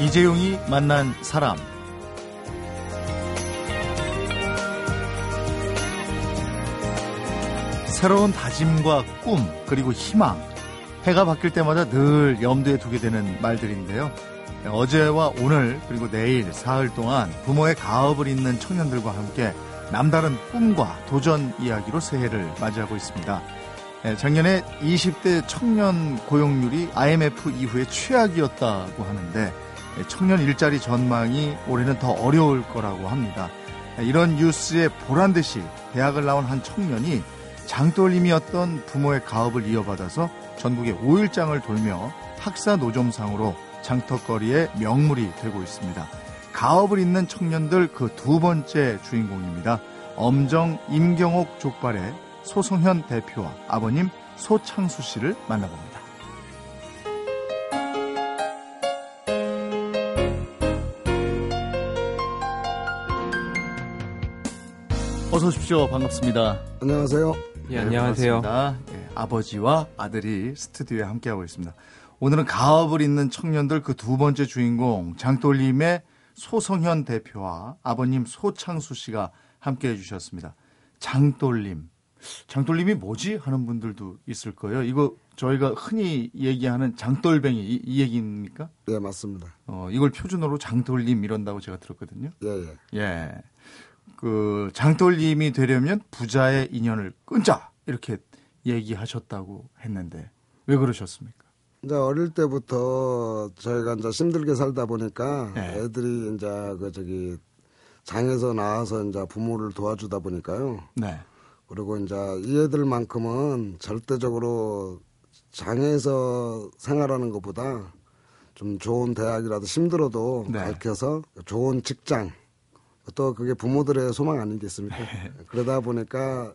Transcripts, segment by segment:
이재용이 만난 사람 새로운 다짐과 꿈 그리고 희망 해가 바뀔 때마다 늘 염두에 두게 되는 말들인데요. 어제와 오늘 그리고 내일 사흘 동안 부모의 가업을 잇는 청년들과 함께 남다른 꿈과 도전 이야기로 새해를 맞이하고 있습니다. 작년에 20대 청년 고용률이 IMF 이후에 최악이었다고 하는데 청년 일자리 전망이 올해는 더 어려울 거라고 합니다. 이런 뉴스에 보란 듯이 대학을 나온 한 청년이 장돌림이었던 부모의 가업을 이어받아서 전국의 5일장을 돌며 학사 노점상으로 장터거리의 명물이 되고 있습니다. 가업을 잇는 청년들 그 두 번째 주인공입니다. 엄정 임경옥 족발의 소성현 대표와 아버님 소창수 씨를 만나봅니다. 어서 오십시오. 반갑습니다. 안녕하세요. 예, 안녕하세요. 네, 아버지와 아들이 스튜디오에 함께하고 있습니다. 오늘은 가업을 잇는 청년들 그 두 번째 주인공 장돌림의 소성현 대표와 아버님 소창수 씨가 함께해 주셨습니다. 장돌림. 장돌림이 뭐지? 하는 분들도 있을 거예요. 이거 저희가 흔히 얘기하는 장돌뱅이 이, 이 얘기입니까? 네, 맞습니다. 어, 이걸 표준어로 장돌림 이런다고 제가 들었거든요. 예, 예. 예. 그 장돌림이 되려면 부자의 인연을 끊자 이렇게 얘기하셨다고 했는데 왜 그러셨습니까? 이제 어릴 때부터 저희가 이제 힘들게 살다 보니까 네. 애들이 이제 그 저기 장에서 나와서 이제 부모를 도와주다 보니까요. 네. 그리고 이제 이 애들만큼은 절대적으로 장에서 생활하는 것보다 좀 좋은 대학이라도 힘들어도 네. 밝혀서 좋은 직장 또 그게 부모들의 소망 아니겠습니까? 네. 그러다 보니까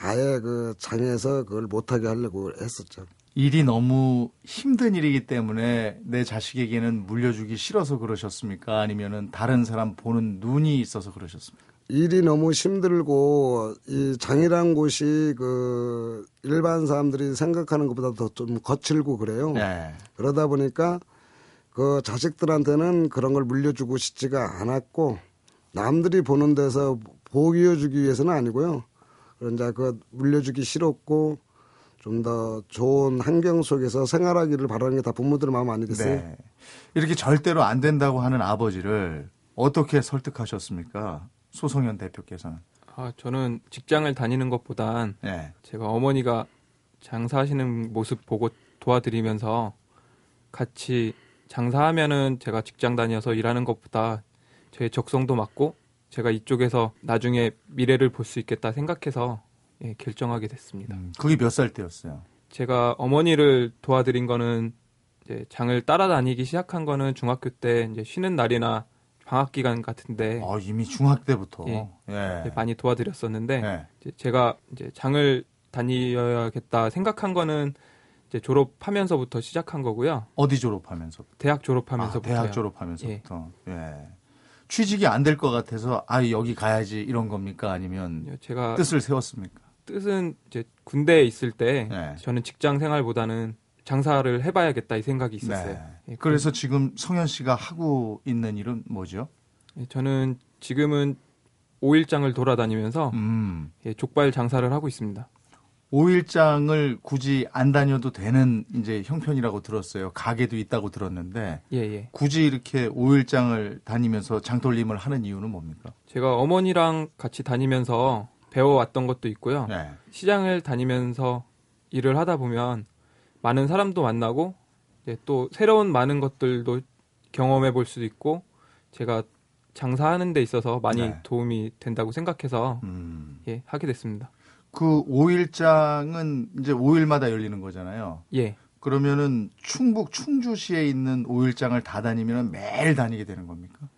아예 그 장에서 그걸 못하게 하려고 했었죠. 일이 너무 힘든 일이기 때문에 내 자식에게는 물려주기 싫어서 그러셨습니까? 아니면은 다른 사람 보는 눈이 있어서 그러셨습니까? 일이 너무 힘들고 이 장이란 곳이 그 일반 사람들이 생각하는 것보다 더 좀 거칠고 그래요. 네. 그러다 보니까 그 자식들한테는 그런 걸 물려주고 싶지가 않았고 남들이 보는 데서 보여주기 위해서는 아니고요. 그런데 그 물려주기 싫었고 좀 더 좋은 환경 속에서 생활하기를 바라는 게 다 부모들 마음 아니겠어요? 네. 이렇게 절대로 안 된다고 하는 아버지를 어떻게 설득하셨습니까? 소성현 대표께서는. 아, 저는 직장을 다니는 것보단 네. 제가 어머니가 장사하시는 모습 보고 도와드리면서 같이 장사하면은 제가 직장 다녀서 일하는 것보다 제 적성도 맞고 제가 이쪽에서 나중에 미래를 볼 수 있겠다 생각해서 예, 결정하게 됐습니다. 음, 그게 몇 살 때였어요? 제가 어머니를 도와드린 거는 이제 장을 따라다니기 시작한 거는 중학교 때 이제 쉬는 날이나 방학 기간 같은데 아, 이미 중학 때부터. 예. 예. 많이 도와드렸었는데 예. 이제 제가 이제 장을 다녀야겠다 생각한 거는 이제 졸업하면서부터 시작한 거고요. 어디 졸업하면서? 대학 아, 졸업하면서부터 대학 졸업하면서부터. 예. 취직이 안 될 것 같아서 아 여기 가야지 이런 겁니까 아니면 제가 뜻을 세웠습니까? 뜻은 이제 군대에 있을 때 네. 저는 직장 생활보다는 장사를 해봐야겠다 이 생각이 있었어요. 네. 예, 그래서 지금 성현 씨가 하고 있는 일은 뭐죠? 예, 저는 지금은 5일장을 돌아다니면서 음. 예, 족발 장사를 하고 있습니다. 5일장을 굳이 안 다녀도 되는 이제 형편이라고 들었어요. 가게도 있다고 들었는데 예, 예. 굳이 이렇게 5일장을 다니면서 장돌림을 하는 이유는 뭡니까? 제가 어머니랑 같이 다니면서 배워왔던 것도 있고요. 네. 시장을 다니면서 일을 하다 보면 많은 사람도 만나고 또 새로운 많은 것들도 경험해 볼 수도 있고 제가 장사하는 데 있어서 많이 네. 도움이 된다고 생각해서 음. 예, 하게 됐습니다. 그 5일장은 이제 5일마다 열리는 거잖아요. 예. 그러면은 충북 충주시에 있는 5일장을 다 다니면 매일 다니게 되는 겁니까?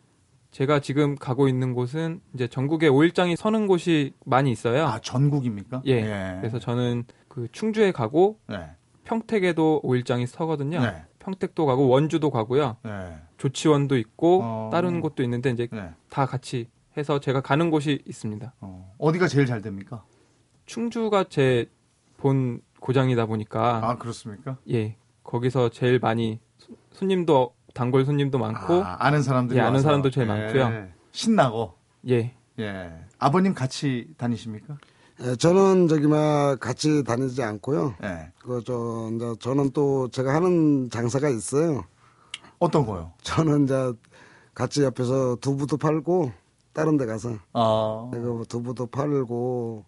제가 지금 가고 있는 곳은 이제 전국에 5일장이 서는 곳이 많이 있어요. 아, 전국입니까? 예. 그래서 저는 그 충주에 가고 네. 평택에도 5일장이 서거든요. 네. 평택도 가고 원주도 가고요. 네. 조치원도 있고 어. 다른 곳도 있는데 이제 네. 다 같이 해서 제가 가는 곳이 있습니다. 어. 어디가 제일 잘 됩니까? 충주가 제 본 고장이다 보니까 아, 그렇습니까? 예 거기서 제일 많이 손- 손님도 단골 손님도 많고 아, 는 사람들이 예, 아는 와서. 사람도 제일 예. 많고요. 신나고. 예. 예. 아버님 같이 다니십니까? 예, 저는 저기 막 같이 다니지 않고요. 예. 그저 이제 저는 또 제가 하는 장사가 있어요. 어떤 거요? 저는 이제 같이 옆에서 두부도 팔고 다른 데 가서 아. 그 두부도 팔고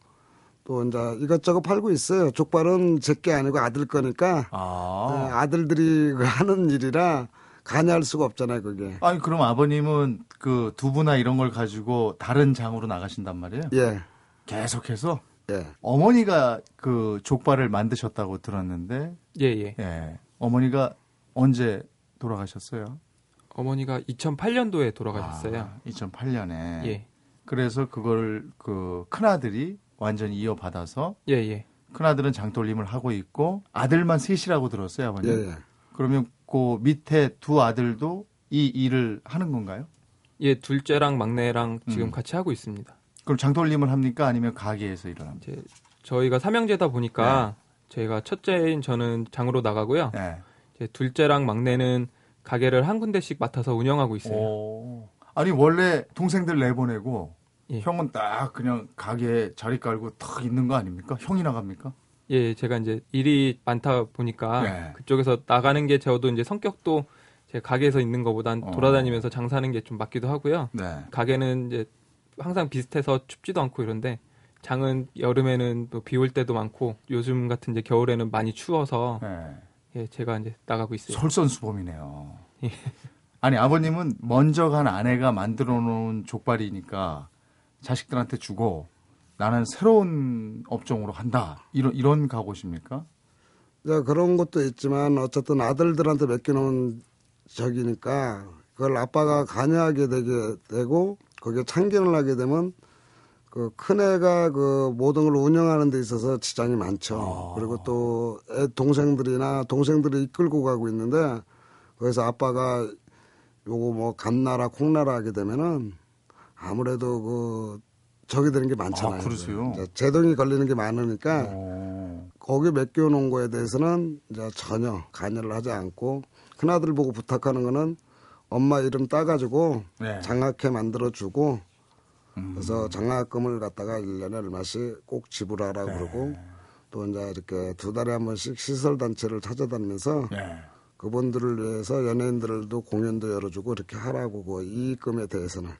또 이제 이것저것 팔고 있어요. 족발은 제 게 아니고 아들 거니까 아. 아. 들들이 하는 일이라 관여할 수가 없잖아요, 그게. 아니 그럼 아버님은 그 두부나 이런 걸 가지고 다른 장으로 나가신단 말이에요? 예, 계속해서 예. 어머니가 그 족발을 만드셨다고 들었는데 예, 예. 예. 어머니가 언제 돌아가셨어요? 어머니가 2008년도에 돌아가셨어요. 아, 2008년에. 예. 그래서 그걸 그 큰아들이 완전히 이어받아서 예, 예. 큰아들은 장돌림을 하고 있고 아들만 셋이라고 들었어요, 아버님. 예, 예. 그러면 그 밑에 두 아들도 이 일을 하는 건가요? 예, 둘째랑 막내랑 지금 음. 같이 하고 있습니다. 그럼 장돌림을 합니까? 아니면 가게에서 일을 합니까? 이제 저희가 삼형제다 보니까 네. 저희가 첫째인 저는 장으로 나가고요. 예. 이제 둘째랑 막내는 가게를 한 군데씩 맡아서 운영하고 있어요. 오. 아니 원래 동생들 내보내고 예. 형은 딱 그냥 가게에 자리 깔고 탁 있는 거 아닙니까? 형이 나갑니까? 예, 제가 이제 일이 많다 보니까 네. 그쪽에서 나가는 게 저도 이제 성격도 제 가게에서 있는 것보단 어. 돌아다니면서 장사하는 게 좀 맞기도 하고요. 네. 가게는 이제 항상 비슷해서 춥지도 않고 이런데 장은 여름에는 또 비 올 때도 많고 요즘 같은 이제 겨울에는 많이 추워서 네. 예, 제가 이제 나가고 있어요. 솔선수범이네요. 예. 아니 아버님은 먼저 간 아내가 만들어 놓은 족발이니까 자식들한테 주고 나는 새로운 업종으로 한다. 이런 이런 각오십니까? 이제 그런 것도 있지만 어쨌든 아들들한테 맡겨놓은 적이니까 그걸 아빠가 관여하게 되게 되고 거기에 참견을 하게 되면 그 큰애가 그 모든 걸 운영하는 데 있어서 지장이 많죠. 그리고 또 애 동생들이나 동생들이 이끌고 가고 있는데 거기서 아빠가 요거 뭐 감나라 콩나라 하게 되면은 아무래도 그 적이 되는 게 많잖아요. 아, 그러세요? 제동이 걸리는 게 많으니까 오. 거기 맡겨 놓은 거에 대해서는 이제 전혀 관여를 하지 않고 큰아들 보고 부탁하는 거는 엄마 이름 따가지고 네. 장학회 만들어주고 음. 그래서 장학금을 갖다가 일년에 얼마씩 꼭 지불하라고 네. 그러고 또 이제 이렇게 두 달에 한 번씩 시설단체를 찾아다니면서 네. 그분들을 위해서 연예인들도 공연도 열어주고 이렇게 하라고 그 이익금에 대해서는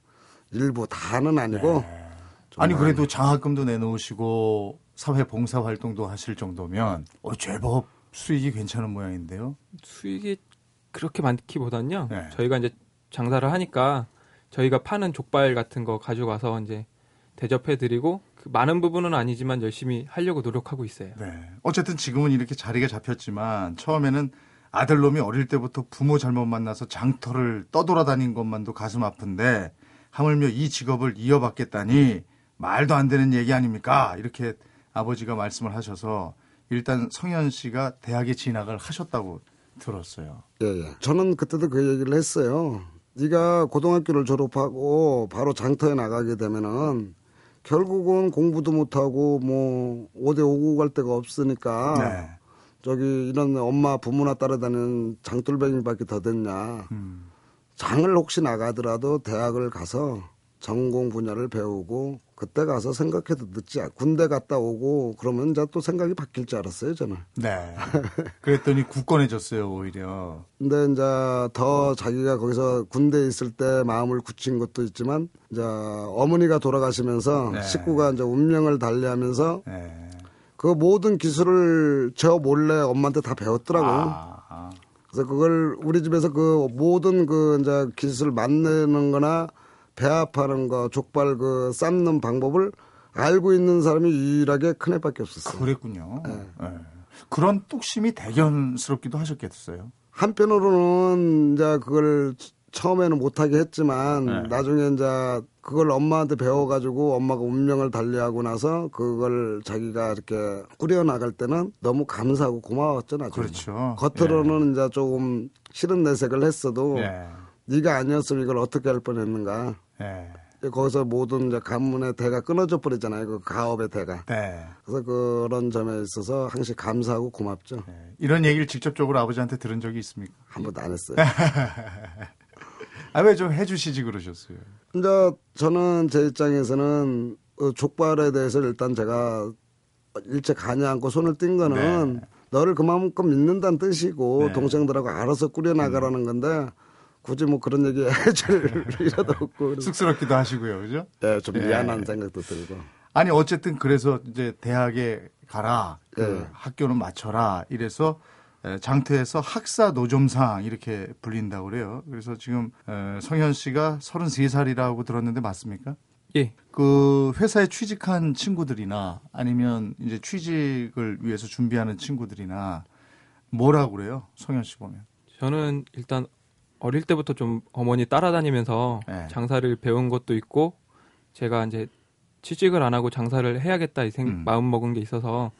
일부 다는 아니고 네. 아니 그래도 장학금도 내놓으시고 사회 봉사 활동도 하실 정도면 어, 제법 수익이 괜찮은 모양인데요. 수익이 그렇게 많기보단요. 네. 저희가 이제 장사를 하니까 저희가 파는 족발 같은 거 가져가서 이제 대접해 드리고 그 많은 부분은 아니지만 열심히 하려고 노력하고 있어요. 네. 어쨌든 지금은 이렇게 자리가 잡혔지만 처음에는 아들놈이 어릴 때부터 부모 잘못 만나서 장터를 떠돌아다닌 것만도 가슴 아픈데 하물며 이 직업을 이어받겠다니 말도 안 되는 얘기 아닙니까? 이렇게 아버지가 말씀을 하셔서 일단 성현 씨가 대학에 진학을 하셨다고 들었어요. 예, 예. 저는 그때도 그 얘기를 했어요. 네가 고등학교를 졸업하고 바로 장터에 나가게 되면은 결국은 공부도 못하고 뭐 5대 5고 갈 데가 없으니까 네. 저기 이런 엄마 부모나 따라다니는 장돌뱅이밖에 더 됐냐. 음. 장을 혹시 나가더라도 대학을 가서 전공 분야를 배우고 그때 가서 생각해도 늦지 않. 군대 갔다 오고 그러면 이제 또 생각이 바뀔 줄 알았어요 저는. 네. 그랬더니 굳건해졌어요, 오히려. 근데 이제 더 자기가 거기서 군대에 있을 때 마음을 굳힌 것도 있지만 이제 어머니가 돌아가시면서 네. 식구가 이제 운명을 달리하면서 네. 그 모든 기술을 저 몰래 엄마한테 다 배웠더라고. 아, 아. 그래서 그걸 우리 집에서 그 모든 그 이제 기술 만드는 거나 배합하는 거, 족발 그 삶는 방법을 알고 있는 사람이 유일하게 큰애밖에 없었어요. 그랬군요. 네. 그런 뚝심이 대견스럽기도 하셨겠어요. 한편으로는 이제 그걸 처음에는 못하게 했지만 네. 나중에 이제 그걸 엄마한테 배워가지고 엄마가 운명을 달리하고 나서 그걸 자기가 이렇게 꾸려나갈 때는 너무 감사하고 고마웠죠 나중에. 그렇죠. 겉으로는 이제 조금 싫은 내색을 했어도 예. 네가 아니었으면 이걸 어떻게 할 뻔했는가. 예. 거기서 모든 이제 가문의 대가 끊어져 버리잖아요. 그 가업의 대가. 네. 그래서 그런 점에 있어서 항상 감사하고 고맙죠. 네. 이런 얘기를 직접적으로 아버지한테 들은 적이 있습니까? 한 번도 안 했어요. 아, 왜 좀 해주시지 그러셨어요? 근데 저는 제 입장에서는 그 족발에 대해서 일단 제가 일체 가냐 않고 손을 띈 거는 네. 너를 그만큼 믿는다는 뜻이고 네. 동생들하고 알아서 꾸려나가라는 건데 굳이 뭐 그런 얘기 해줄 일도 없고 쑥스럽기도 하시고요, 그죠? 예, 좀 예. 미안한 생각도 들고 아니 어쨌든 그래서 이제 대학에 가라, 그 예. 학교는 맞춰라 이래서 에, 장터에서 학사 노점상 이렇게 불린다고 그래요. 그래서 지금 에, 성현 씨가 33살이라고 들었는데 맞습니까? 예. 그 회사에 취직한 친구들이나 아니면 이제 취직을 위해서 준비하는 친구들이나 뭐라고 그래요? 성현 씨 보면. 저는 일단 어릴 때부터 좀 어머니 따라다니면서 네. 장사를 배운 것도 있고 제가 이제 취직을 안 하고 장사를 해야겠다 이 생, 음. 마음 먹은 게 있어서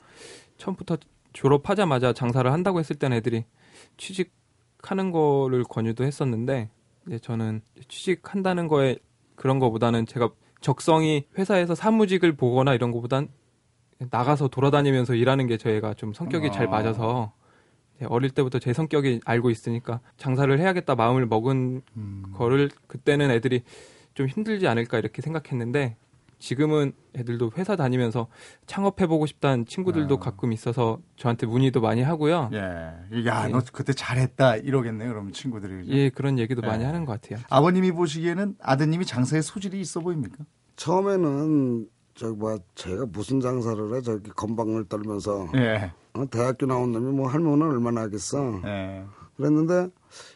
처음부터 졸업하자마자 장사를 한다고 했을 때는 애들이 취직하는 거를 권유도 했었는데 이제 저는 취직한다는 거에 그런 거보다는 제가 적성이 회사에서 사무직을 보거나 이런 거보단 나가서 돌아다니면서 일하는 게 저희가 좀 성격이 잘 아. 맞아서 어릴 때부터 제 성격이 알고 있으니까 장사를 해야겠다 마음을 먹은 음. 거를 그때는 애들이 좀 힘들지 않을까 이렇게 생각했는데 지금은 애들도 회사 다니면서 창업해보고 싶다는 친구들도 아. 가끔 있어서 저한테 문의도 많이 하고요. 예. 야, 예. 너 그때 잘했다 이러겠네. 그럼 친구들이. 예, 그런 얘기도 많이 예. 하는 것 같아요. 아버님이 보시기에는 아드님이 장사에 소질이 있어 보입니까? 처음에는 저기 뭐 제가 무슨 장사를 해 저기 건방을 떨면서 예. 어, 대학교 나온 놈이 뭐 할머니는 얼마나 하겠어 예. 그랬는데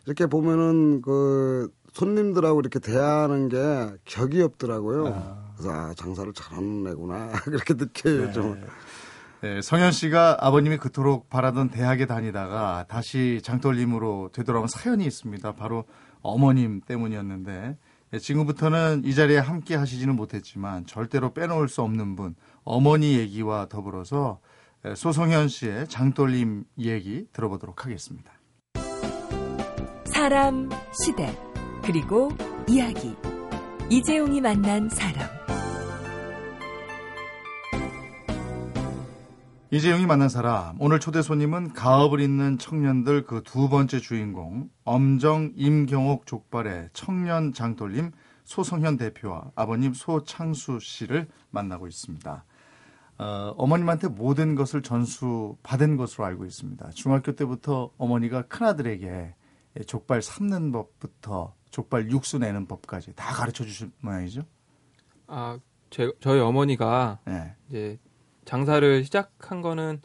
이렇게 보면은 그 손님들하고 이렇게 대하는 게 격이 없더라고요. 아. 그래서 아 장사를 잘하는 애구나 그렇게 느껴요 좀. 예, 성현 씨가 아버님이 그토록 바라던 대학에 다니다가 다시 장돌림으로 되돌아온 사연이 있습니다. 바로 어머님 때문이었는데 예, 지금부터는 이 자리에 함께 하시지는 못했지만 절대로 빼놓을 수 없는 분 어머니 얘기와 더불어서 예, 소성현 씨의 장돌림 얘기 들어보도록 하겠습니다. 사람, 시대, 그리고 이야기. 이재용이 만난 사람. 이재용이 만난 사람 오늘 초대 손님은 가업을 잇는 청년들 그 두 번째 주인공 엄정 임경옥 족발의 청년 장돌림 소성현 대표와 아버님 소창수 씨를 만나고 있습니다. 어, 어머님한테 모든 것을 전수 받은 것으로 알고 있습니다. 중학교 때부터 어머니가 큰아들에게 족발 삶는 법부터 족발 육수 내는 법까지 다 가르쳐 주신 모양이죠. 아, 제, 저희 어머니가 네. 이제 장사를 시작한 거는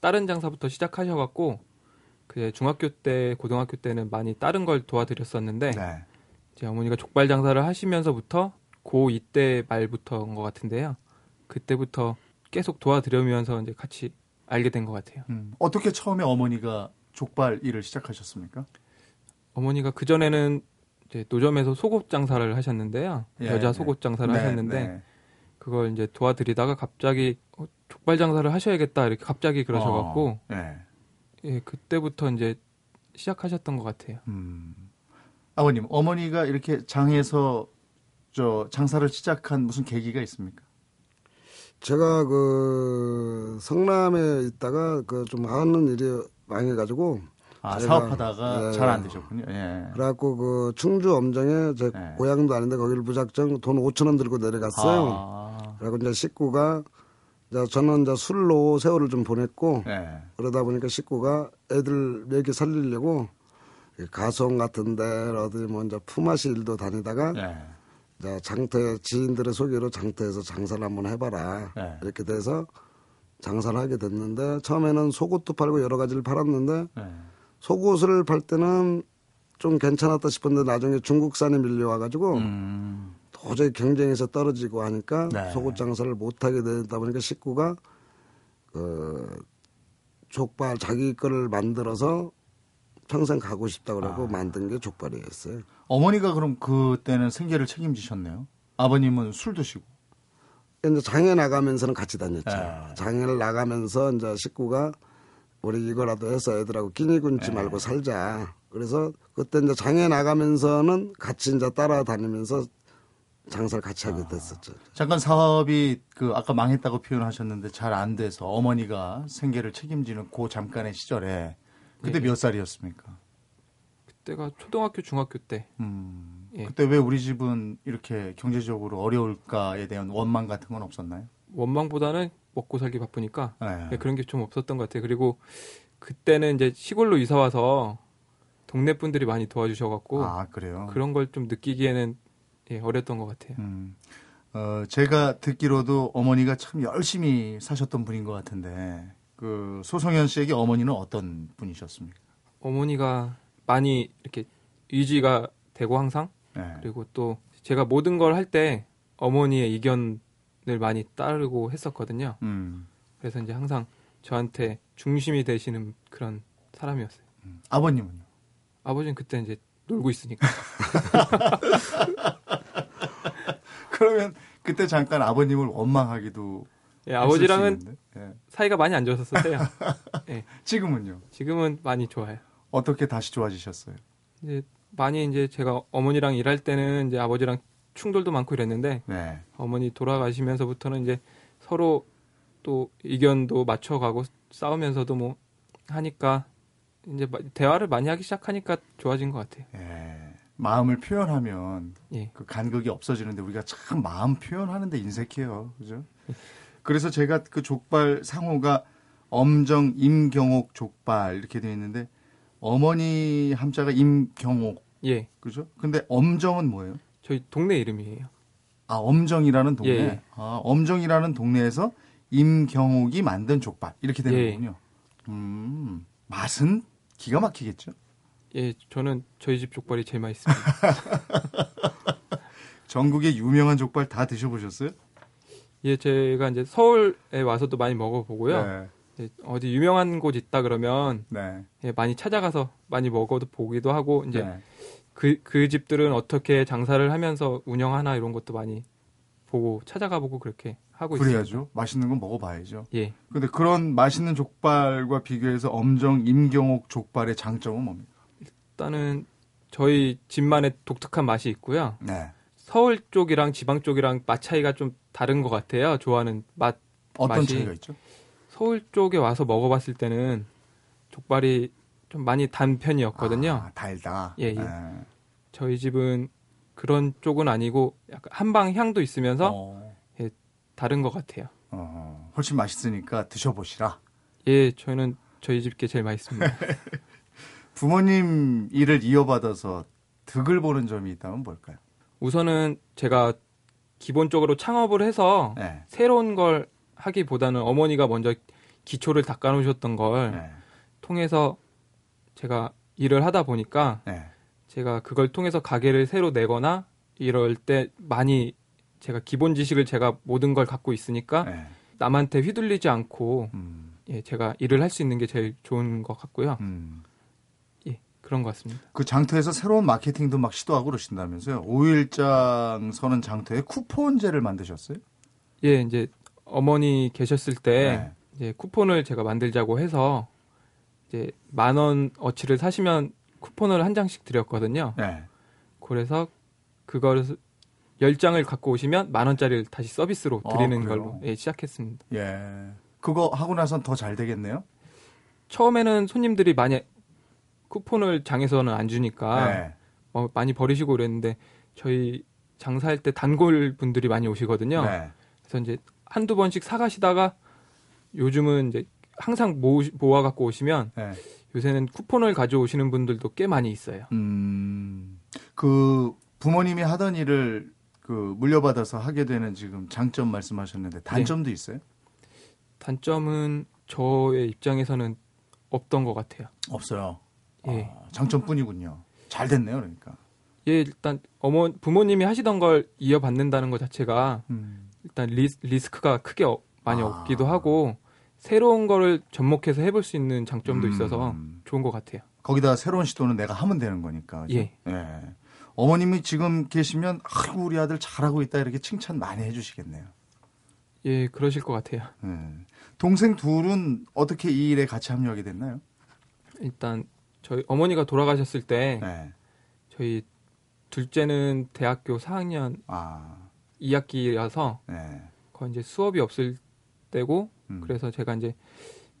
다른 장사부터 시작하셔갖고 그 중학교 때, 고등학교 때는 많이 다른 걸 도와드렸었는데 네. 이제 어머니가 족발 장사를 하시면서부터 고2 때 말부터인 것 같은데요. 그때부터 계속 도와드리면서 이제 같이 알게 된 것 같아요. 음, 어떻게 처음에 어머니가 족발 일을 시작하셨습니까? 어머니가 그 전에는 이제 노점에서 속옷 장사를 하셨는데요. 예, 여자 네. 속옷 장사를 네, 하셨는데 네. 그걸 이제 도와드리다가 갑자기 어, 족발 장사를 하셔야겠다 이렇게 갑자기 그러셔갖고 어, 네. 예, 그때부터 이제 시작하셨던 것 같아요. 음. 아버님, 어머니가 이렇게 장에서 저 장사를 시작한 무슨 계기가 있습니까? 제가 그 성남에 있다가 그좀 하는 일이 망해가지고 아, 사업하다가 예. 잘안 되셨군요. 예. 그래갖고 그 충주 엄정에 제 네. 고향도 아닌데 거기를 무작정 돈 5천 원 들고 내려갔어요. 아, 그리고 이제 식구가 이제 저는 이제 술로 세월을 좀 보냈고 예. 그러다 보니까 식구가 애들 먹이 살리려고 이 가송 같은데 어디 뭐 이제 품앗이 일도 다니다가 예. 이제 장터 지인들의 소개로 장터에서 장사를 한번 해봐라 네. 이렇게 돼서 장사를 하게 됐는데 처음에는 속옷도 팔고 여러 가지를 팔았는데 예. 속옷을 팔 때는 좀 괜찮았다 싶었는데 나중에 중국산이 밀려와가지고 음. 도저히 경쟁에서 떨어지고 하니까 네. 속옷 장사를 못하게 되다 보니까 식구가 그 족발 자기 거를 만들어서 평생 가고 싶다 그러고 아. 만든 게 족발이었어요. 어머니가 그럼 그때는 생계를 책임지셨네요. 아버님은 술 드시고. 이제 장에 나가면서는 같이 다녔죠. 네. 장을 나가면서 이제 식구가 우리 이거라도 해서 애들하고 끼니 굶지 네. 말고 살자. 그래서 그때 이제 장에 나가면서는 같이 이제 따라다니면서 장사를 같이 하게 됐었죠. 잠깐 사업이 그 아까 망했다고 표현하셨는데 잘 안 돼서 어머니가 생계를 책임지는 그 잠깐의 시절에 그때 예. 몇 살이었습니까? 그때가 초등학교 중학교 때 음, 예. 그때 왜 우리 집은 이렇게 경제적으로 어려울까에 대한 원망 같은 건 없었나요? 원망보다는 먹고 살기 바쁘니까 네. 네, 그런 게 좀 없었던 것 같아요. 그리고 그때는 이제 시골로 이사 와서 동네 분들이 많이 도와주셔갖고 아. 그런 걸 좀 느끼기에는 예, 어렸던 것 같아요. 음, 어, 제가 듣기로도 어머니가 참 열심히 사셨던 분인 것 같은데 그 소성현 씨에게 어머니는 어떤 분이셨습니까? 어머니가 많이 이렇게 유지가 되고 항상 네. 그리고 또 제가 모든 걸 할 때 어머니의 의견 을 많이 따르고 했었거든요. 음, 그래서 이제 항상 저한테 중심이 되시는 그런 사람이었어요. 음. 아버님은요? 아버지는 그때 이제 놀고 있으니까 그러면 그때 잠깐 아버님을 원망하기도 예, 아버지랑은. 예. 사이가 많이 안 좋았었어요. 지금은요? 지금은 많이 좋아요. 어떻게 다시 좋아지셨어요? 이제 많이 이제 제가 어머니랑 일할 때는 이제 아버지랑 충돌도 많고 이랬는데 네. 어머니 돌아가시면서부터는 이제 서로 또 의견도 맞춰가고 싸우면서도 뭐 하니까 이제 마- 대화를 많이 하기 시작하니까 좋아진 것 같아요. 예. 마음을 표현하면 예. 그 간극이 없어지는데 우리가 참 마음 표현하는데 인색해요. 그죠? 그래서 제가 그 족발 상호가 엄정 임경옥 족발 이렇게 되어 있는데 어머니 함자가 임경옥 예. 그죠? 근데 엄정은 뭐예요? 저희 동네 이름이에요. 아, 엄정이라는 동네. 예, 예. 아, 엄정이라는 동네에서 임경옥이 만든 족발 이렇게 되는 예. 음. 맛은 기가 막히겠죠? 예, 저는 저희 집 족발이 제일 맛있습니다. 전국의 유명한 족발 다 드셔보셨어요? 예, 제가 이제 서울에 와서도 많이 먹어보고요. 네. 예, 어디 유명한 곳 있다 그러면 네. 예, 많이 찾아가서 많이 먹어도 보기도 하고 이제 네. 그, 그 집들은 어떻게 장사를 하면서 운영하나 이런 것도 많이 보고 찾아가 보고 그렇게 하고 있어요. 그래야죠. 맛있는 건 먹어봐야죠. 예. 근데 그런 맛있는 족발과 비교해서 엄정 임경옥 족발의 장점은 뭡니까? 일단은 저희 집만의 독특한 맛이 있고요. 네. 서울 쪽이랑 지방 쪽이랑 맛 차이가 좀 다른 것 같아요. 좋아하는 맛. 어떤 맛이- 차이가 있죠? 서울 쪽에 와서 먹어봤을 때는 족발이 좀 많이 단 편이었거든요. 아, 달다. 예, 예. 네. 저희 집은 그런 쪽은 아니고 약간 한방 향도 있으면서 어, 다른 것 같아요. 어, 훨씬 맛있으니까 드셔보시라. 예, 저는 저희 집 게 제일 맛있습니다. 부모님 일을 이어받아서 득을 보는 점이 있다면 뭘까요? 우선은 제가 기본적으로 창업을 해서 네. 새로운 걸 하기보다는 어머니가 먼저 기초를 닦아놓으셨던 걸 네. 통해서 제가 일을 하다 보니까 네. 제가 그걸 통해서 가게를 새로 내거나 이럴 때 많이 제가 기본 지식을 제가 모든 걸 갖고 있으니까 네. 남한테 휘둘리지 않고 음, 예, 제가 일을 할 수 있는 게 제일 좋은 것 같고요. 음. 예, 그런 것 같습니다. 그 장터에서 새로운 마케팅도 막 시도하고 그러신다면서요? 5일장 서는 장터에 쿠폰제를 만드셨어요? 예, 이제 어머니 계셨을 때 네. 이제 쿠폰을 제가 만들자고 해서 이제 만 원 어치를 사시면 쿠폰을 한 장씩 드렸거든요. 네. 그래서 그거를 열 장을 갖고 오시면 만 원짜리를 다시 서비스로 아, 드리는 그래요? 걸로 예, 시작했습니다. 예. 그거 하고 나선 더 잘 되겠네요? 처음에는 손님들이 많이 쿠폰을 장에서는 안 주니까 네. 어, 많이 버리시고 그랬는데 저희 장사할 때 단골 분들이 많이 오시거든요. 네. 그래서 이제 한두 번씩 사가시다가 요즘은 이제 항상 모, 모아 갖고 오시면 네. 요새는 쿠폰을 가져오시는 분들도 꽤 많이 있어요. 음, 그 부모님이 하던 일을 그 물려받아서 하게 되는 지금 장점 말씀하셨는데 단점도 있어요? 단점은 저의 입장에서는 없던 것 같아요. 없어요. 예. 아, 장점뿐이군요. 잘 됐네요, 그러니까. 예, 일단 어머 부모님이 하시던 걸 이어받는다는 것 자체가 음. 일단 리스, 리스크가 크게 어- 많이 아. 없기도 하고 새로운 거를 접목해서 해볼 수 있는 장점도 음. 있어서 좋은 것 같아요. 거기다 새로운 시도는 내가 하면 되는 거니까. 그죠? 예. 어머님이 지금 계시면 아이고 우리 아들 잘하고 있다 이렇게 칭찬 많이 해주시겠네요. 예, 그러실 것 같아요. 예. 동생 둘은 어떻게 이 일에 같이 합류하게 됐나요? 일단 저희 어머니가 돌아가셨을 때 네. 저희 둘째는 대학교 4학년 아, 2학기라서 네. 거의 이제 수업이 없을 때고 음. 그래서 제가 이제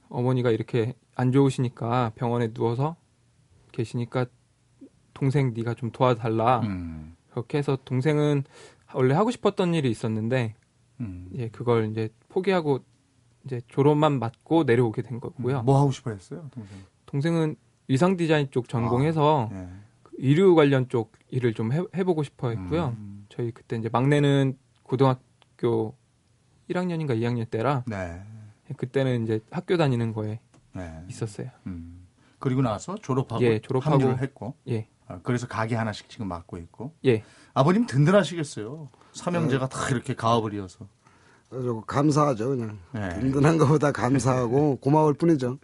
어머니가 이렇게 안 좋으시니까 병원에 누워서 계시니까 동생 네가 좀 도와달라 음. 그렇게 해서 동생은 원래 하고 싶었던 일이 있었는데 음. 예 그걸 이제 포기하고 이제 졸업만 맞고 내려오게 된 거고요. 뭐 하고 싶어 했어요, 동생? 동생은 위상 디자인 쪽 전공해서 네. 의류 관련 쪽 일을 좀 해, 해보고 싶어 했고요. 음. 저희 그때 이제 막내는 고등학교 1학년인가 2학년 때라 네. 그때는 이제 학교 다니는 거에 네. 있었어요. 음. 그리고 나서 졸업하고, 예, 졸업하고. 합류를 했고, 예, 아, 그래서 가게 하나씩 지금 맡고 있고. 예. 아버님 든든하시겠어요. 삼형제가 다 이렇게 가업을 이어서. 그래서 감사하죠 그냥 네. 든든한 것보다 감사하고 고마울 뿐이죠.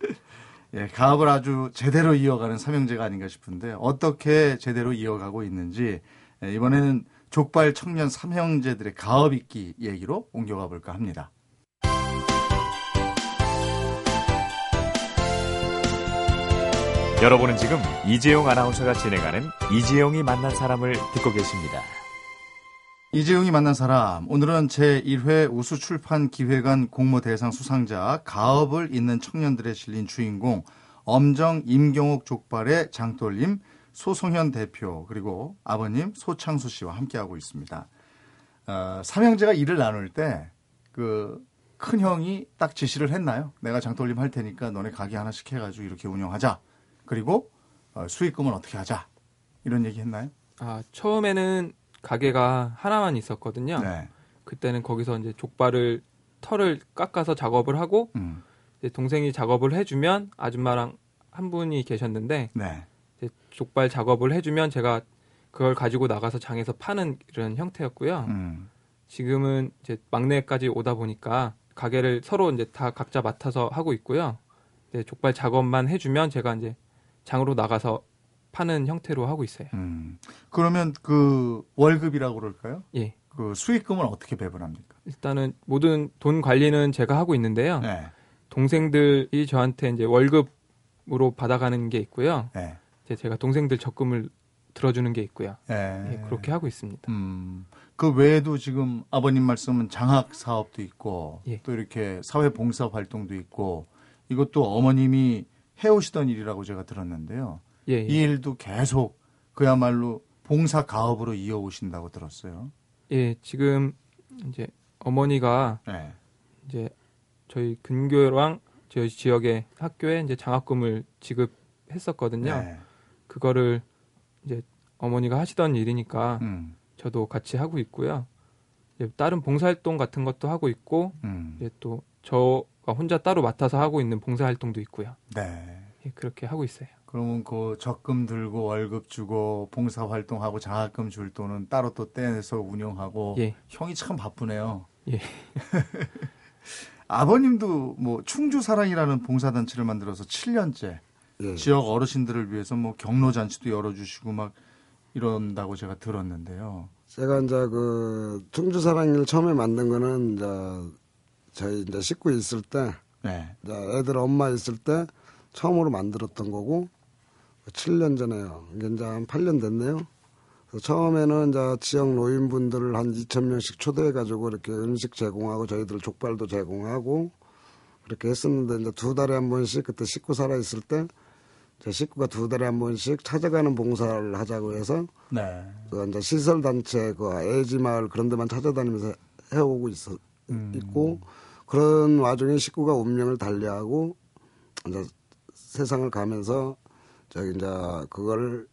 예, 가업을 아주 제대로 이어가는 삼형제가 아닌가 싶은데 어떻게 제대로 이어가고 있는지 예, 이번에는 족발 청년 삼형제들의 가업 있기 얘기로 옮겨가 볼까 합니다. 여러분은 지금 이재용 아나운서가 진행하는 이재용이 만난 사람을 듣고 계십니다. 이재용이 만난 사람 오늘은 제1회 우수출판 기획안 공모 대상 수상자 가업을 잇는 청년들의 실린 주인공 엄정 임경옥 족발의 장돌림 소송현 대표 그리고 아버님 소창수 씨와 함께하고 있습니다. 어, 삼형제가 일을 나눌 때 그 큰 형이 딱 지시를 했나요? 내가 장돌림 할 테니까 너네 가게 하나씩 해가지고 이렇게 운영하자. 그리고 어, 수익금은 어떻게 하자. 이런 얘기 했나요? 아 처음에는 가게가 하나만 있었거든요. 네. 그때는 거기서 이제 족발을 털을 깎아서 작업을 하고 음, 동생이 작업을 해주면 아줌마랑 한 분이 계셨는데 네. 족발 작업을 해주면 제가 그걸 가지고 나가서 장에서 파는 이런 형태였고요. 음, 지금은 이제 막내까지 오다 보니까 가게를 서로 이제 다 각자 맡아서 하고 있고요. 이제 족발 작업만 해주면 제가 이제 장으로 나가서 파는 형태로 하고 있어요. 음. 그러면 그 월급이라고 그럴까요? 예. 그 수익금은 어떻게 배분합니까? 일단은 모든 돈 관리는 제가 하고 있는데요. 네. 동생들이 저한테 이제 월급으로 받아가는 게 있고요. 네. 이제 제가 동생들 적금을 들어주는 게 있고요. 네. 예, 그렇게 하고 있습니다. 음. 그 외에도 지금 아버님 말씀은 장학 사업도 있고 예. 또 이렇게 사회 봉사 활동도 있고 이것도 어머님이 해오시던 일이라고 제가 들었는데요. 예, 예. 이 일도 계속 그야말로 봉사 가업으로 이어오신다고 들었어요. 예, 지금 이제 어머니가 네. 이제 저희 근교랑 저희 지역의 학교에 이제 장학금을 지급했었거든요. 네. 그거를 이제 어머니가 하시던 일이니까 음. 저도 같이 하고 있고요. 이제 다른 봉사활동 같은 것도 하고 있고 음. 이제 또 저가 혼자 따로 맡아서 하고 있는 봉사활동도 있고요. 네. 예, 그렇게 하고 있어요. 그러면 그 적금 들고 월급 주고 봉사 활동하고 장학금 줄 돈은 따로 또 떼서 운영하고 예. 형이 참 바쁘네요. 예. 아버님도 뭐 충주 사랑이라는 봉사 단체를 만들어서 7년째 예. 지역 어르신들을 위해서 뭐 경로 잔치도 열어주시고 막 이런다고 제가 들었는데요. 제가 이제 그 충주 사랑일 처음에 만든 거는 이제 저희 이제 식구 있을 때, 네. 이제 애들 엄마 있을 때 처음으로 만들었던 거고 7년 전에요. 이게 이제 한 8년 됐네요. 처음에는 이제 지역 노인분들을 한 2천 명씩 초대해가지고 이렇게 음식 제공하고 저희들 족발도 제공하고 그렇게 했었는데 이제 두 달에 한 번씩 그때 식구 살아 있을 때 제 식구가 두 달에 한 번씩 찾아가는 봉사를 하자고 해서 네. 그 이제 시설 단체 그 애지 마을 그런 데만 찾아다니면서 해오고 있어 음. 있고 그런 와중에 식구가 운명을 달리하고 이제 세상을 가면서 저기 이제 그걸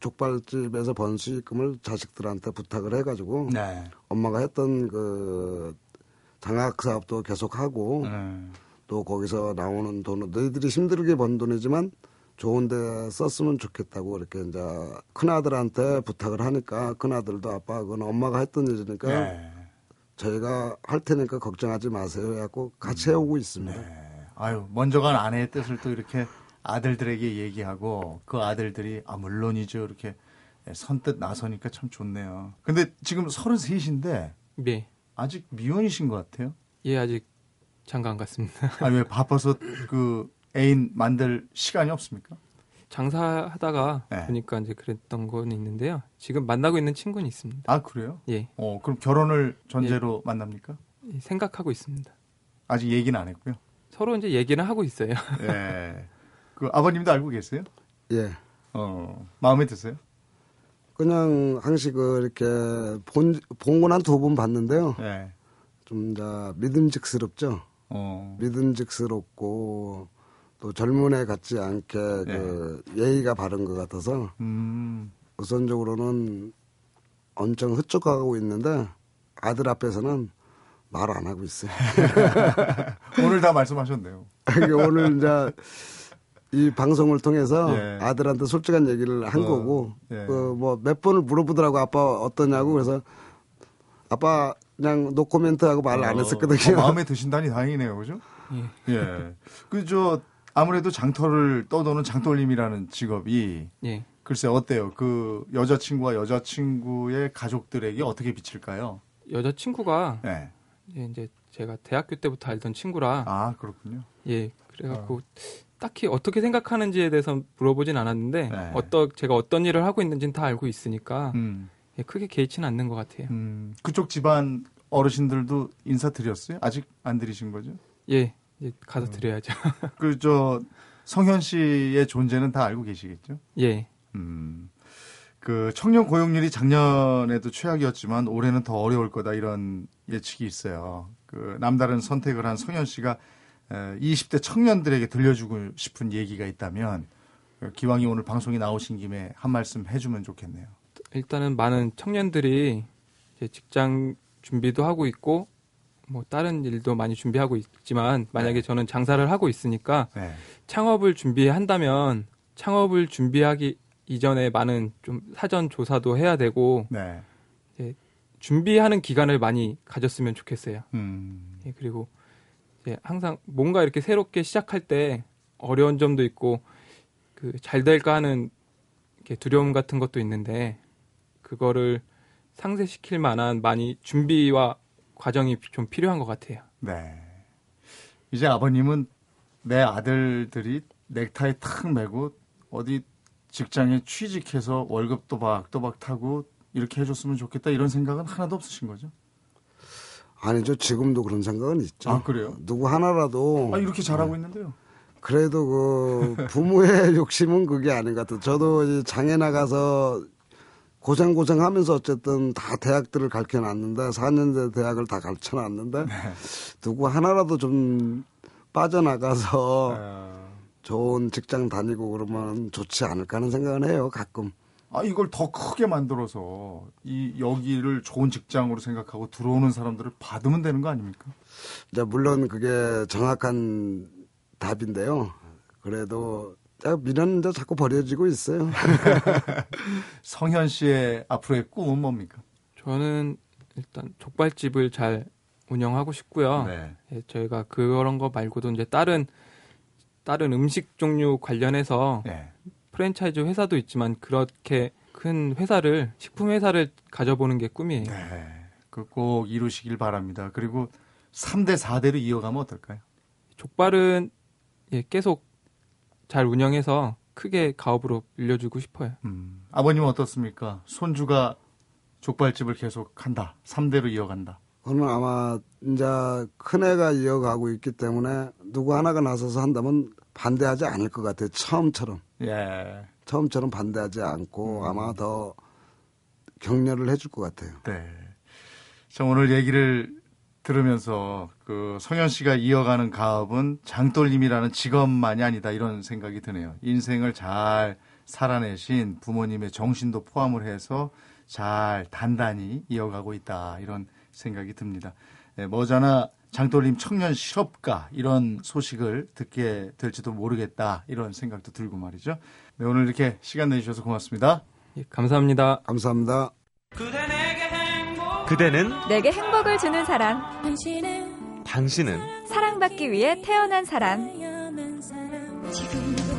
족발집에서 번 수익금을 자식들한테 부탁을 해가지고 네. 엄마가 했던 그 장학 사업도 계속하고 음. 또 거기서 나오는 돈은 너희들이 힘들게 번 돈이지만 좋은 데 썼으면 좋겠다고 이렇게 이제 큰 아들한테 부탁을 하니까 큰 아들도 아빠 그건 엄마가 했던 일이니까 네. 저희가 할 테니까 걱정하지 마세요 해갖고 같이 해오고 있습니다. 네. 아유, 먼저 간 아내의 뜻을 또 이렇게 아들들에게 얘기하고 그 아들들이 아 물론이죠 이렇게 선뜻 나서니까 참 좋네요. 근데 지금 33인데 예. 아직 미혼이신 것 같아요. 예, 아직 장가 안 갔습니다. 아 왜 바빠서 그 애인 만들 시간이 없습니까? 장사하다가 네. 보니까 이제 그랬던 건 있는데요. 지금 만나고 있는 친구는 있습니다. 아 그래요? 예, 어 그럼 결혼을 전제로 만납니까? 생각하고 있습니다. 아직 얘기는 안 했고요. 서로 이제 얘기는 하고 있어요. 예. 그 아버님도 알고 계세요? 예. 어 마음에 드세요? 그냥 항식을 이렇게 본, 본건 한 두 번 봤는데요. 예. 좀 이제 믿음직스럽죠. 어. 믿음직스럽고 또 젊은 애 같지 않게 그 예의가 바른 것 같아서 음. 우선적으로는 엄청 흡족하고 있는데 아들 앞에서는 말 안 하고 있어요. 오늘 다 말씀하셨네요. 이게 오늘 이제 이 방송을 통해서 예. 아들한테 솔직한 얘기를 한 어, 거고 예. 그뭐몇 번을 물어보더라고 아빠 어떠냐고 그래서 아빠 그냥 노코멘트 하고 말안 어, 했었거든요. 어, 마음에 드신다니 다행이네요, 그죠? 예, 예. 그저 아무래도 장터를 떠도는 장돌림이라는 직업이 예. 글쎄 어때요? 그 여자친구와 여자친구의 가족들에게 어떻게 비칠까요? 여자친구가 예. 예, 이제 제가 대학교 때부터 알던 친구라 아 그렇군요. 예 그래갖고 딱히 어떻게 생각하는지에 대해서 물어보진 않았는데 네. 어떠 제가 어떤 일을 하고 있는지는 다 알고 있으니까 음. 예, 크게 개의치는 않는 것 같아요. 음. 그쪽 집안 어르신들도 인사 드렸어요? 아직 안 드리신 거죠? 예, 이제 가서 음. 드려야죠. 그 저 성현 씨의 존재는 다 알고 계시겠죠? 예, 음. 그 청년 고용률이 작년에도 최악이었지만 올해는 더 어려울 거다 이런 예측이 있어요. 그 남다른 선택을 한 성현 씨가 에, 20대 청년들에게 들려주고 싶은 얘기가 있다면 그 기왕이 오늘 방송에 나오신 김에 한 말씀 해주면 좋겠네요. 일단은 많은 청년들이 직장 준비도 하고 있고 뭐 다른 일도 많이 준비하고 있지만 만약에 네. 저는 장사를 하고 있으니까 네. 창업을 준비한다면 창업을 준비하기 이전에 많은 좀 사전 조사도 해야 되고 네. 준비하는 기간을 많이 가졌으면 좋겠어요. 음. 예, 그리고 이제 항상 뭔가 이렇게 새롭게 시작할 때 어려운 점도 있고 그 잘 될까 하는 이렇게 두려움 같은 것도 있는데 그거를 상쇄시킬 만한 많이 준비와 과정이 좀 필요한 것 같아요. 네. 이제 아버님은 내 아들들이 넥타이 탁 매고 어디 직장에 취직해서 월급 또박또박 타고 이렇게 해줬으면 좋겠다 이런 생각은 하나도 없으신 거죠? 아니죠. 지금도 그런 생각은 있죠. 아, 그래요? 누구 하나라도 아 이렇게 잘하고 있는데요. 그래도 그 부모의 욕심은 그게 아닌 것 같아요. 저도 이 장에 나가서 고생 고생 하면서 어쨌든 다 대학들을 가르쳐 놨는데 4년제 대학을 다 가르쳐 놨는데 네. 누구 하나라도 좀 빠져나가서 아, 좋은 직장 다니고 그러면 좋지 않을까 하는 생각은 해요. 가끔. 아 이걸 더 크게 만들어서 이 여기를 좋은 직장으로 생각하고 들어오는 사람들을 받으면 되는 거 아닙니까? 이제 물론 그게 정확한 답인데요. 그래도 이제 자꾸 버려지고 있어요. 성현 씨의 앞으로의 꿈은 뭡니까? 저는 일단 족발집을 잘 운영하고 싶고요. 네. 예, 저희가 그런 거 말고도 이제 다른 다른 음식 종류 관련해서 네. 프랜차이즈 회사도 있지만 그렇게 큰 회사를 식품 회사를 가져보는 게 꿈이에요. 네. 그꼭 이루시길 바랍니다. 그리고 3대 4대로 이어가면 어떨까요? 족발은 예, 계속 잘 운영해서 크게 가업으로 빌려주고 싶어요. 음, 아버님은 어떻습니까? 손주가 족발집을 계속 한다. 3대로 이어간다. 그는 아마 이제 큰애가 이어가고 있기 때문에 누구 하나가 나서서 한다면 반대하지 않을 것 같아요. 처음처럼. 예. 처음처럼 반대하지 않고 아마 더 격려를 해줄 것 같아요. 네. 자, 오늘 얘기를 들으면서 그 성현 씨가 이어가는 가업은 장돌림이라는 직업만이 아니다 이런 생각이 드네요. 인생을 잘 살아내신 부모님의 정신도 포함을 해서 잘 단단히 이어가고 있다 이런 생각이 듭니다. 예, 머자나 장돌림 청년 실업가 이런 소식을 듣게 될지도 모르겠다 이런 생각도 들고 말이죠. 네, 오늘 이렇게 시간 내주셔서 고맙습니다. 예, 감사합니다. 감사합니다. 그대 는 내게 행복을 주는 사람, 당신은 사랑받기 위해 태어난 사람,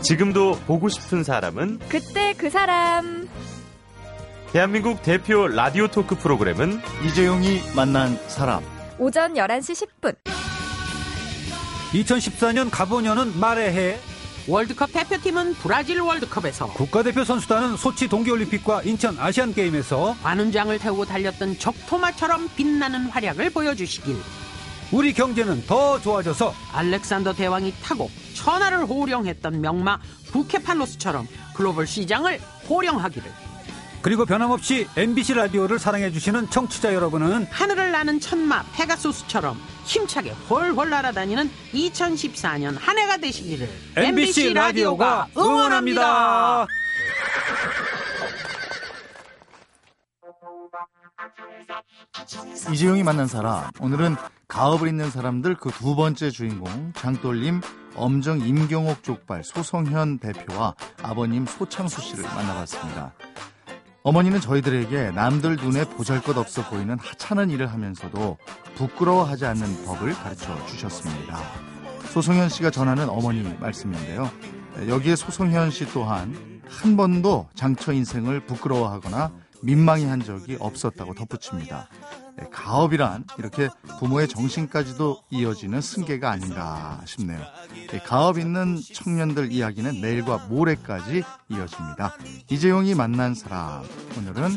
지금도 보고 싶은 사람은 그때 그 사람. 대한민국 대표 라디오 토크 프로그램은 이재용이 만난 사람. 오전 11시 10분. 2014년 가보년은 말해 해. 월드컵 대표팀은 브라질 월드컵에서 국가대표 선수단은 소치 동계올림픽과 인천 아시안게임에서 관훈장을 태우고 달렸던 적토마처럼 빛나는 활약을 보여주시길. 우리 경제는 더 좋아져서 알렉산더 대왕이 타고 천하를 호령했던 명마 부케팔로스처럼 글로벌 시장을 호령하기를 그리고 변함없이 MBC 라디오를 사랑해주시는 청취자 여러분은 하늘을 나는 천마 페가소스처럼 힘차게 훨훨 날아다니는 2014년 한 해가 되시기를 MBC 라디오가 응원합니다. 이재용이 만난 사람 오늘은 가업을 잇는 사람들 그 두 번째 주인공 장돌림 엄정 임경옥 족발 소성현 대표와 아버님 소창수 씨를 만나봤습니다. 어머니는 저희들에게 남들 눈에 보잘것 없어 보이는 하찮은 일을 하면서도 부끄러워하지 않는 법을 가르쳐 주셨습니다. 소성현 씨가 전하는 어머니 말씀인데요. 여기에 소성현 씨 또한 한 번도 장처 인생을 부끄러워하거나 민망해 한 적이 없었다고 덧붙입니다. 네, 가업이란 이렇게 부모의 정신까지도 이어지는 승계가 아닌가 싶네요. 네, 가업 있는 청년들 이야기는 내일과 모레까지 이어집니다. 이재용이 만난 사람 오늘은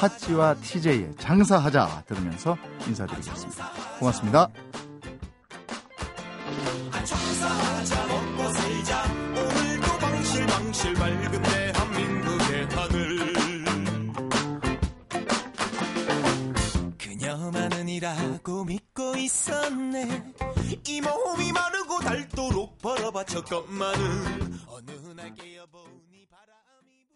하찌와 TJ의 장사하자 들으면서 인사드리겠습니다. 고맙습니다. 거라고 믿고 있었네. 이 몸이 마르고 닳도록 벌어봐. 저것만은 어느 날